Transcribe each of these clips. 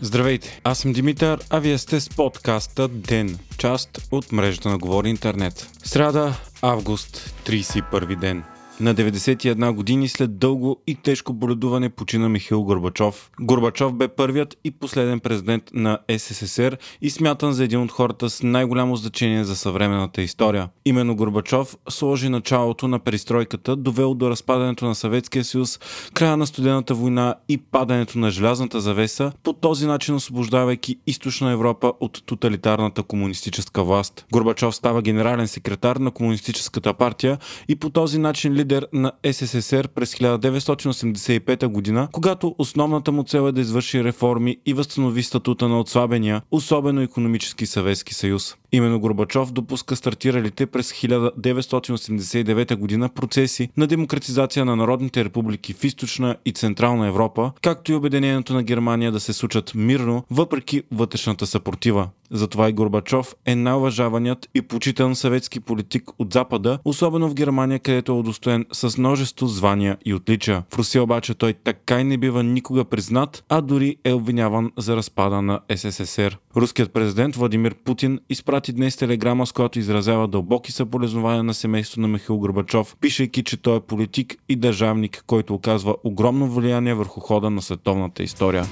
Здравейте, аз съм Димитър, а вие сте с подкаста ДЕН, част от мрежата на Говори Интернет. Сряда, август, 31 ден. На 91 години след дълго и тежко боледуване почина Михаил Горбачов. Горбачов бе първият и последен президент на СССР и смятан за един от хората с най-голямо значение за съвременната история. Именно Горбачов сложи началото на перестройката, довел до разпадането на Съветския съюз, края на студената война и падането на желязната завеса, по този начин освобождавайки източна Европа от тоталитарната комунистическа власт. Горбачов става генерален секретар на комунистическата партия и по този начин лидер на СССР през 1985 година, когато основната му цел е да извърши реформи и възстанови статута на отслабения, особено економически Съветски съюз. Именно Горбачов допуска стартиралите през 1989 година процеси на демократизация на народните републики в източна и централна Европа, както и обединението на Германия да се случат мирно, въпреки вътрешната съпротива. Затова и Горбачов е най-уважаваният и почитан съветски политик от Запада, особено в Германия, където е удостоен с множество звания и отличия. В Русия обаче той така и не бива никога признат, а дори е обвиняван за разпада на СССР. Руският президент Владимир Путин изпрати днес телеграма, с която изразява дълбоки съболезнования на семейството на Михаил Горбачов, пишейки, че той е политик и държавник, който оказва огромно влияние върху хода на световната история.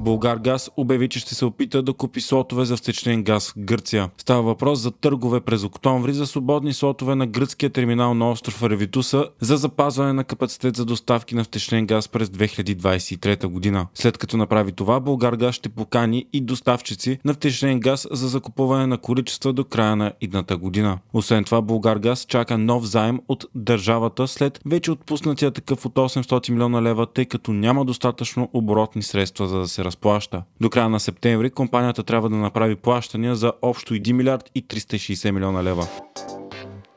Българгаз обяви, че ще се опита да купи слотове за втечнен газ в Гърция. Става въпрос за търгове през октомври за свободни слотове на гръцкия терминал на остров Ревитуса за запазване на капацитет за доставки на втечнен газ през 2023 година. След като направи това, Българгаз ще покани и доставчици на втечнен газ за закупуване на количества до края на идната година. Освен това, Българгаз чака нов заем от държавата след вече отпуснатия такъв от 800 милиона лева, тъй като няма достатъчно оборотни средства за да се разплаща. До края на септември компанията трябва да направи плащания за общо 1 милиард и 360 милиона лева.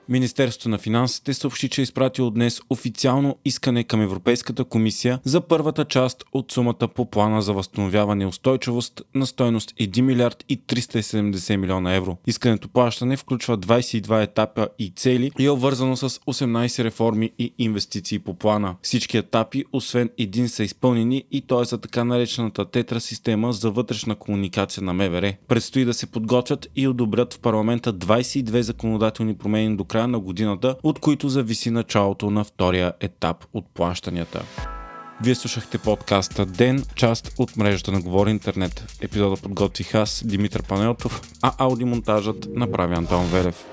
Министерството на финансите съобщи, че е изпратило днес официално искане към Европейската комисия за първата част от сумата по плана за възстановяване и устойчивост на стойност 1 милиард и 370 милиона евро. Искането плащане включва 22 етапа и цели и е обвързано с 18 реформи и инвестиции по плана. Всички етапи, освен един, са изпълнени и то е за така наречената тетра система за вътрешна комуникация на МВР. Предстои да се подготвят и одобрят в парламента 22 законодателни промени до края на годината, от които зависи началото на втория етап от плащанията. Вие слушахте подкаста Ден, част от мрежата на Говори Интернет. Епизода подготвих аз, Димитър Панелтов, а аудиомонтажът направи Антон Велев.